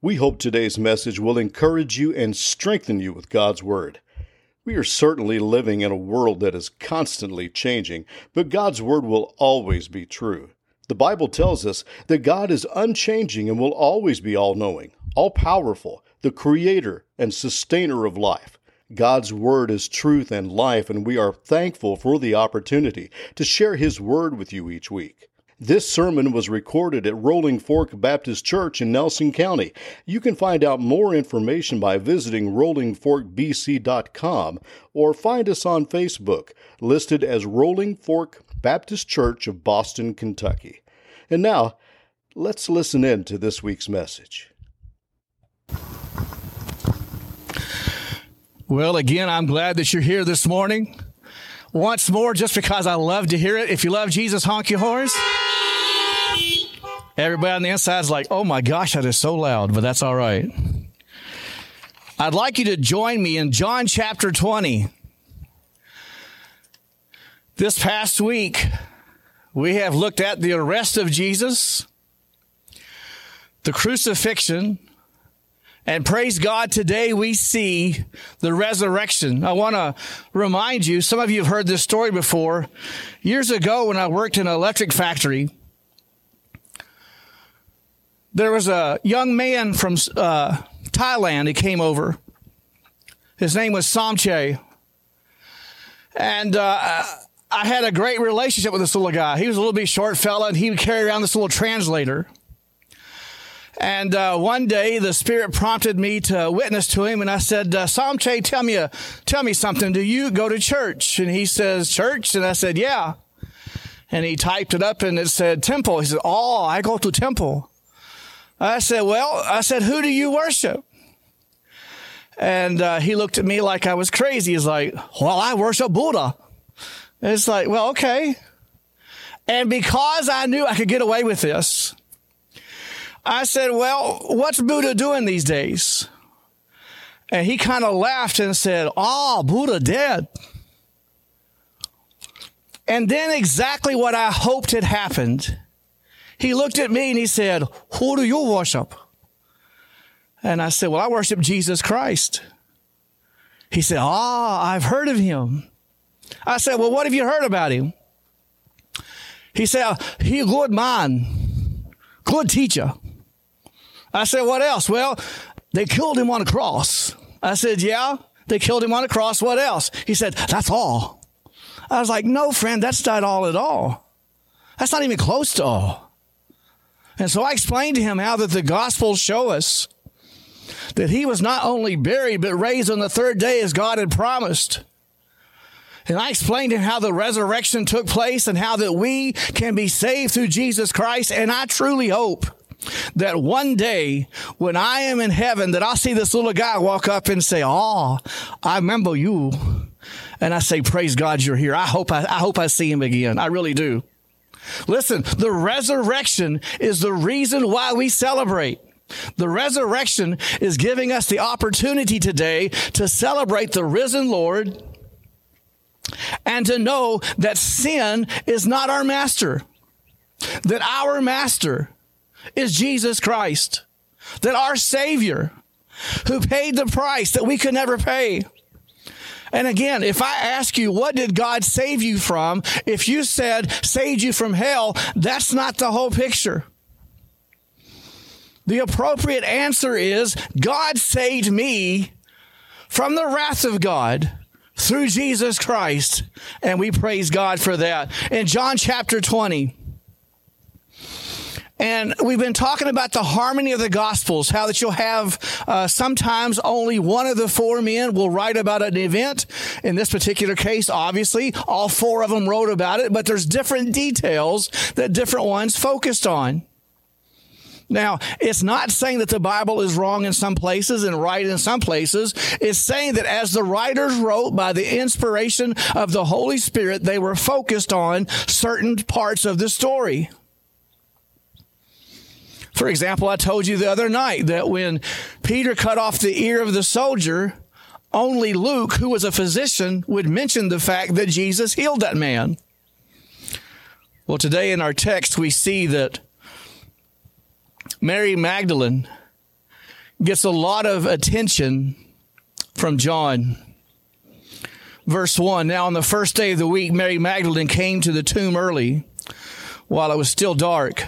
We hope today's message will encourage you and strengthen you with God's Word. We are certainly living in a world that is constantly changing, but God's Word will always be true. The Bible tells us that God is unchanging and will always be all knowing, all powerful, the creator and sustainer of life. God's Word is truth and life, and we are thankful for the opportunity to share His Word with you each week. This sermon was recorded at Rolling Fork Baptist Church in Nelson County. You can find out more information by visiting rollingforkbc.com or find us on Facebook, listed as Rolling Fork Baptist Church of Boston, Kentucky. And now, let's listen in to this week's message. Well, again, I'm glad that you're here this morning. Once more, just because I love to hear it. If you love Jesus, honk your horns. Everybody on the inside is like, oh my gosh, that is so loud, but that's all right. I'd like you to join me in John chapter 20. This past week, we have looked at the arrest of Jesus, the crucifixion, and praise God, today we see the resurrection. I want to remind you, some of you have heard this story before. Years ago, when I worked in an electric factory, there was a young man from uh, Thailand. He came over. His name was Samche. And uh, I had a great relationship with this little guy. He was a little bit short fella, and he would carry around this little translator. And uh, one day, the Spirit prompted me to witness to him, and I said, uh, Samche, tell me, a, tell me something. Do you go to church? And he says, Church? And I said, Yeah. And he typed it up, and it said, Temple. He said, Oh, I go to temple. I said, Well, I said, Who do you worship? And uh, he looked at me like I was crazy. He's like, Well, I worship Buddha. And it's like, Well, okay. And because I knew I could get away with this, I said, Well, what's Buddha doing these days? And he kind of laughed and said, Oh, Buddha dead. And then exactly what I hoped had happened he looked at me and he said, Who do you worship? And I said, Well, I worship Jesus Christ. He said, Ah, I've heard of him. I said, Well, what have you heard about him? He said, He a good man, good teacher. I said, What else? Well, they killed him on a cross. I said, Yeah, they killed him on a cross. What else? He said, That's all. I was like, No, friend, that's not all at all. That's not even close to all. And so I explained to him how that the Gospels show us that he was not only buried, but raised on the third day as God had promised. And I explained to him how the resurrection took place and how that we can be saved through Jesus Christ. And I truly hope that one day when I am in heaven that I'll see this little guy walk up and say, Oh, I remember you. And I say, Praise God you're here. I hope I, I hope I see him again. I really do. Listen, the resurrection is the reason why we celebrate. The resurrection is giving us the opportunity today to celebrate the risen Lord and to know that sin is not our master, that our master is Jesus Christ, that our Savior, who paid the price that we could never pay, and again, if I ask you, what did God save you from? If you said, saved you from hell, that's not the whole picture. The appropriate answer is, God saved me from the wrath of God through Jesus Christ. And we praise God for that. In John chapter 20, and we've been talking about the harmony of the Gospels, how that you'll have uh, sometimes only one of the four men will write about an event. In this particular case, obviously, all four of them wrote about it, but there's different details that different ones focused on. Now, it's not saying that the Bible is wrong in some places and right in some places. It's saying that as the writers wrote by the inspiration of the Holy Spirit, they were focused on certain parts of the story. For example, I told you the other night that when Peter cut off the ear of the soldier, only Luke, who was a physician, would mention the fact that Jesus healed that man. Well, today in our text, we see that Mary Magdalene gets a lot of attention from John. Verse 1 Now, on the first day of the week, Mary Magdalene came to the tomb early while it was still dark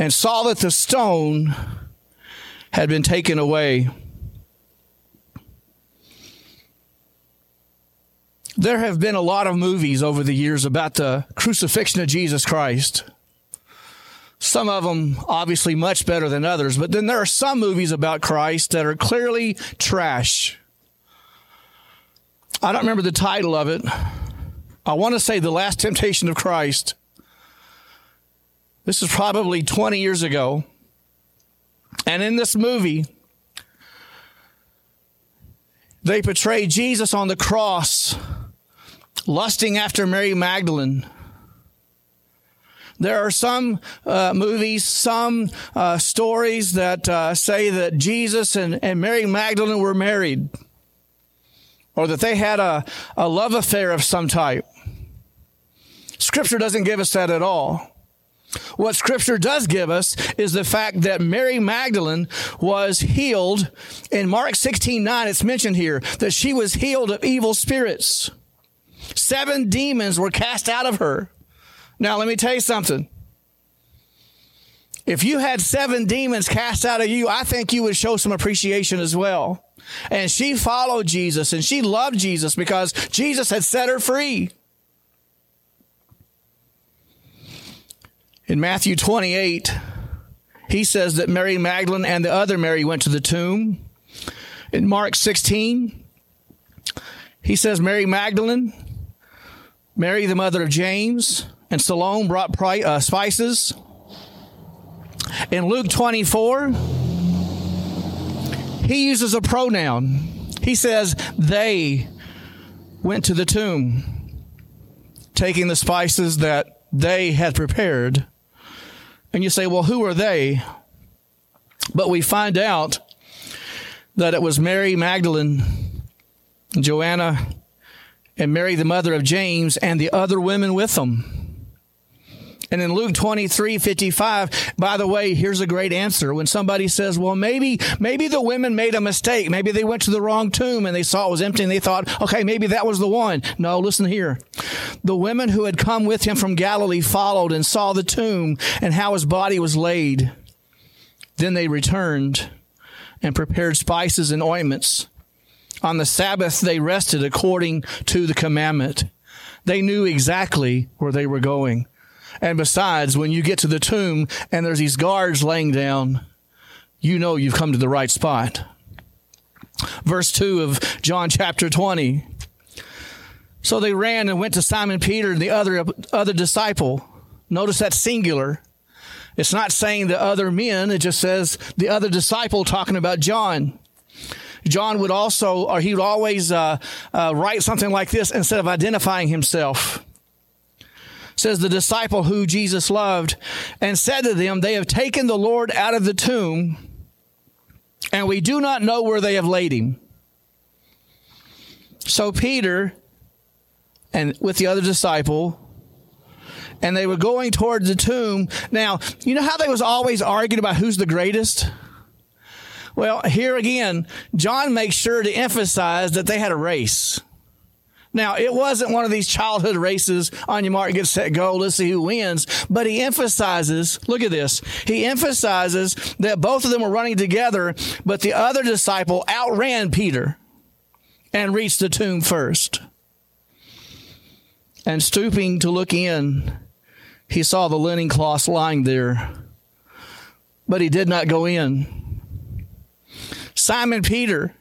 and saw that the stone had been taken away. There have been a lot of movies over the years about the crucifixion of Jesus Christ. Some of them obviously much better than others, but then there are some movies about Christ that are clearly trash. I don't remember the title of it. I want to say The Last Temptation of Christ. This is probably 20 years ago. And in this movie, they portray Jesus on the cross, lusting after Mary Magdalene. There are some uh, movies, some uh, stories that uh, say that Jesus and, and Mary Magdalene were married or that they had a, a love affair of some type. Scripture doesn't give us that at all. What scripture does give us is the fact that Mary Magdalene was healed. In Mark 16 9, it's mentioned here that she was healed of evil spirits. Seven demons were cast out of her. Now, let me tell you something. If you had seven demons cast out of you, I think you would show some appreciation as well. And she followed Jesus and she loved Jesus because Jesus had set her free. In Matthew 28, he says that Mary Magdalene and the other Mary went to the tomb. In Mark 16, he says Mary Magdalene, Mary the mother of James, and Salome brought uh, spices. In Luke 24, he uses a pronoun. He says they went to the tomb, taking the spices that they had prepared. And you say, well, who are they? But we find out that it was Mary Magdalene, Joanna, and Mary, the mother of James, and the other women with them. And in Luke 23, 55, by the way, here's a great answer. When somebody says, well, maybe, maybe the women made a mistake. Maybe they went to the wrong tomb and they saw it was empty and they thought, okay, maybe that was the one. No, listen here. The women who had come with him from Galilee followed and saw the tomb and how his body was laid. Then they returned and prepared spices and ointments. On the Sabbath, they rested according to the commandment. They knew exactly where they were going. And besides, when you get to the tomb and there's these guards laying down, you know you've come to the right spot. Verse 2 of John chapter 20. So they ran and went to Simon Peter and the other, other disciple. Notice that singular. It's not saying the other men, it just says the other disciple talking about John. John would also, or he would always uh, uh, write something like this instead of identifying himself says the disciple who Jesus loved, and said to them, They have taken the Lord out of the tomb, and we do not know where they have laid him. So Peter, and with the other disciple, and they were going towards the tomb. Now, you know how they was always arguing about who's the greatest? Well, here again, John makes sure to emphasize that they had a race. Now, it wasn't one of these childhood races on your mark, get set, go, let's see who wins. But he emphasizes, look at this. He emphasizes that both of them were running together, but the other disciple outran Peter and reached the tomb first. And stooping to look in, he saw the linen cloths lying there, but he did not go in. Simon Peter,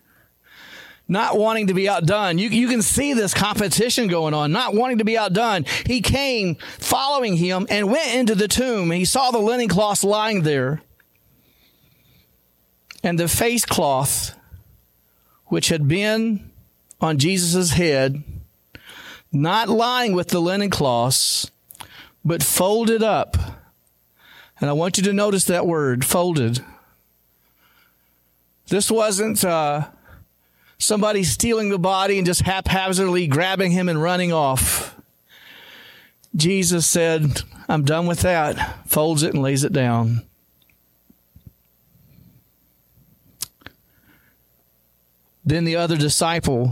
not wanting to be outdone. You, you can see this competition going on, not wanting to be outdone. He came following him and went into the tomb. He saw the linen cloths lying there. And the face cloth, which had been on Jesus' head, not lying with the linen cloths, but folded up. And I want you to notice that word, folded. This wasn't uh, somebody stealing the body and just haphazardly grabbing him and running off. Jesus said, I'm done with that, folds it and lays it down. Then the other disciple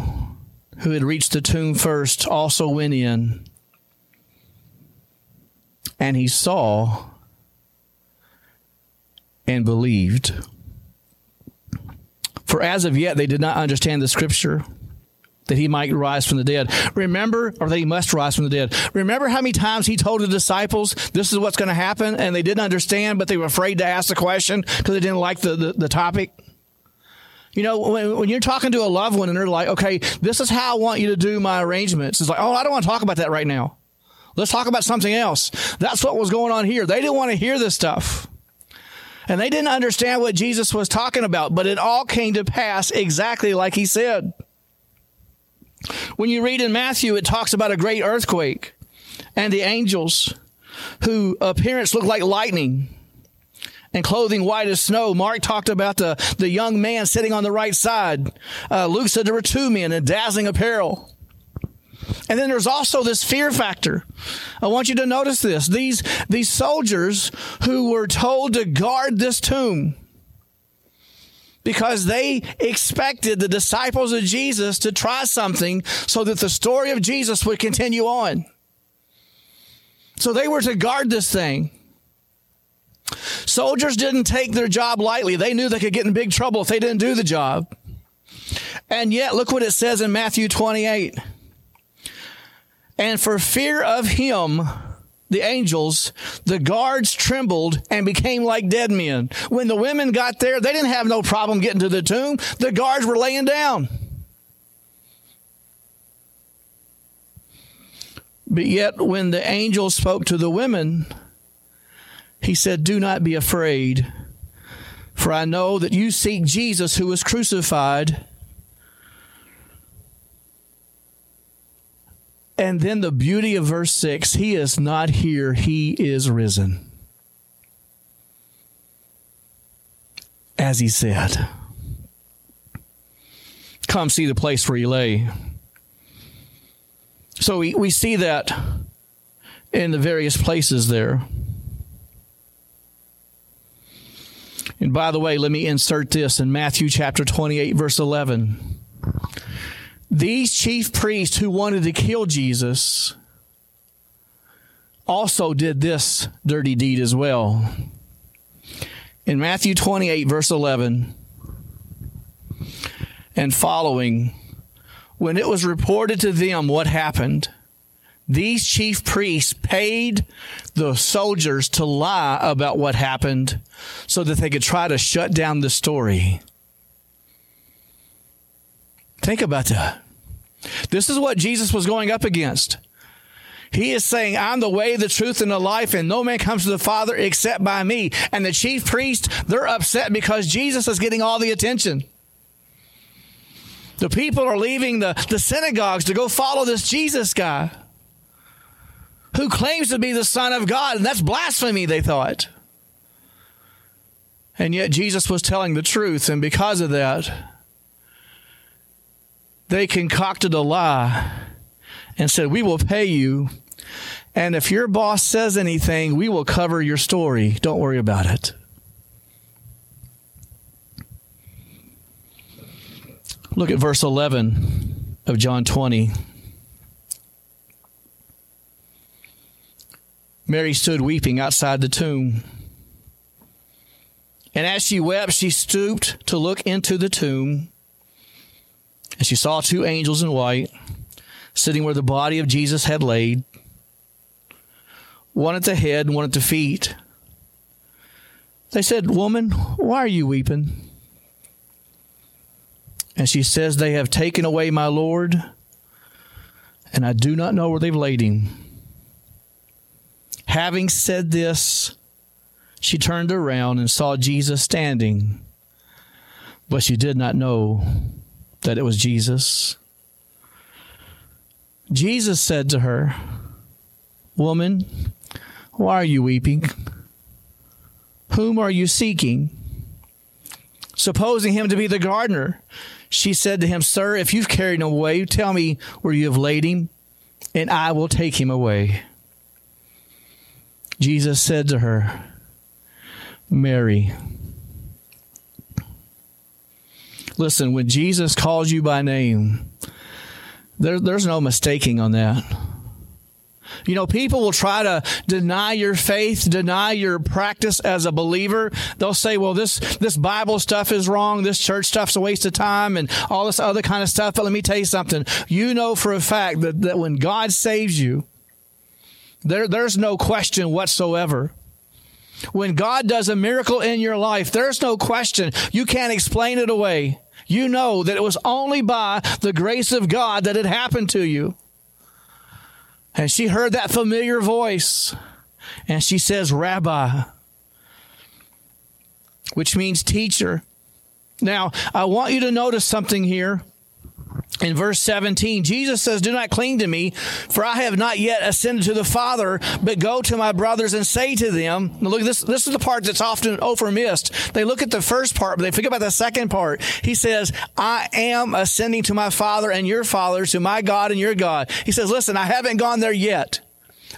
who had reached the tomb first also went in, and he saw and believed. For as of yet they did not understand the scripture that he might rise from the dead. Remember, or that he must rise from the dead. Remember how many times he told the disciples this is what's going to happen, and they didn't understand, but they were afraid to ask the question because they didn't like the, the, the topic? You know, when, when, you're talking to a loved one and they're like, okay, this is how I want you to do my arrangements. It's like, oh, I don't want to talk about that right now. Let's talk about something else. That's what was going on here. They didn't want to hear this stuff. And they didn't understand what Jesus was talking about, but it all came to pass exactly like he said. When you read in Matthew, it talks about a great earthquake and the angels who appearance looked like lightning and clothing white as snow. Mark talked about the, the young man sitting on the right side. Uh, Luke said there were two men in dazzling apparel. And then there's also this fear factor. I want you to notice this. These, these soldiers who were told to guard this tomb because they expected the disciples of Jesus to try something so that the story of Jesus would continue on. So they were to guard this thing. Soldiers didn't take their job lightly. They knew they could get in big trouble if they didn't do the job. And yet, look what it says in Matthew 28. And for fear of him, the angels, the guards trembled and became like dead men. When the women got there, they didn't have no problem getting to the tomb. The guards were laying down. But yet, when the angel spoke to the women, he said, Do not be afraid, for I know that you seek Jesus who was crucified. And then the beauty of verse 6 He is not here, He is risen. As He said. Come see the place where He lay. So we, we see that in the various places there. And by the way, let me insert this in Matthew chapter 28, verse 11. These chief priests who wanted to kill Jesus also did this dirty deed as well. In Matthew 28, verse 11 and following, when it was reported to them what happened, these chief priests paid the soldiers to lie about what happened so that they could try to shut down the story. Think about that. This is what Jesus was going up against. He is saying, I'm the way, the truth, and the life, and no man comes to the Father except by me. And the chief priests, they're upset because Jesus is getting all the attention. The people are leaving the, the synagogues to go follow this Jesus guy who claims to be the Son of God, and that's blasphemy, they thought. And yet Jesus was telling the truth, and because of that, they concocted a lie and said, We will pay you. And if your boss says anything, we will cover your story. Don't worry about it. Look at verse 11 of John 20. Mary stood weeping outside the tomb. And as she wept, she stooped to look into the tomb. And she saw two angels in white sitting where the body of Jesus had laid, one at the head and one at the feet. They said, Woman, why are you weeping? And she says, They have taken away my Lord, and I do not know where they've laid him. Having said this, she turned around and saw Jesus standing, but she did not know that it was Jesus. Jesus said to her, Woman, why are you weeping? Whom are you seeking? Supposing him to be the gardener, she said to him, Sir, if you've carried him away, tell me where you have laid him, and I will take him away. Jesus said to her, Mary. Listen, when Jesus calls you by name, there, there's no mistaking on that. You know, people will try to deny your faith, deny your practice as a believer. They'll say, well, this, this Bible stuff is wrong. This church stuff's a waste of time and all this other kind of stuff. But let me tell you something. You know for a fact that, that when God saves you, there, there's no question whatsoever. When God does a miracle in your life, there's no question. You can't explain it away. You know that it was only by the grace of God that it happened to you. And she heard that familiar voice and she says, Rabbi, which means teacher. Now, I want you to notice something here. In verse 17, Jesus says, Do not cling to me, for I have not yet ascended to the Father, but go to my brothers and say to them, look, this, this is the part that's often over missed. They look at the first part, but they forget about the second part. He says, I am ascending to my Father and your Father, to my God and your God. He says, Listen, I haven't gone there yet,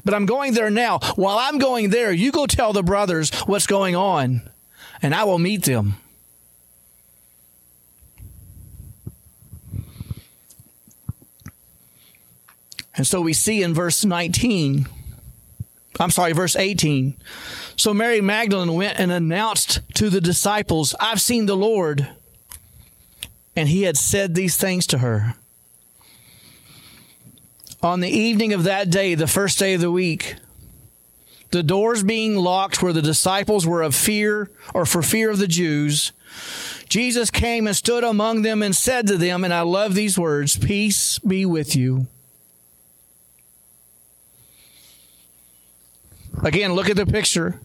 but I'm going there now. While I'm going there, you go tell the brothers what's going on, and I will meet them. And so we see in verse 19, I'm sorry, verse 18. So Mary Magdalene went and announced to the disciples, I've seen the Lord. And he had said these things to her. On the evening of that day, the first day of the week, the doors being locked where the disciples were of fear or for fear of the Jews, Jesus came and stood among them and said to them, and I love these words, Peace be with you. Again, look at the picture.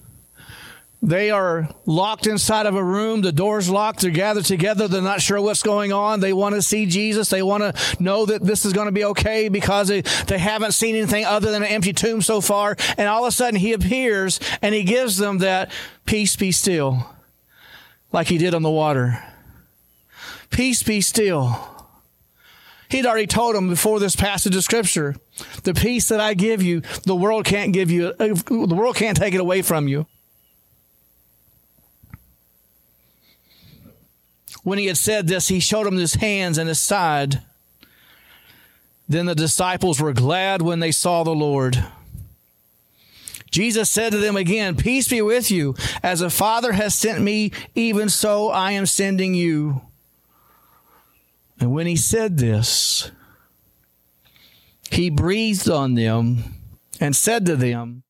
They are locked inside of a room. The door's locked. They're gathered together. They're not sure what's going on. They want to see Jesus. They want to know that this is going to be okay because they, haven't seen anything other than an empty tomb so far. And all of a sudden he appears and he gives them that peace be still, like he did on the water. Peace be still. He'd already told them before this passage of scripture, the peace that I give you, the world can't give you, uh, the world can't take it away from you. When he had said this, he showed them his hands and his side. Then the disciples were glad when they saw the Lord. Jesus said to them again, Peace be with you. As the Father has sent me, even so I am sending you. And when he said this, he breathed on them and said to them,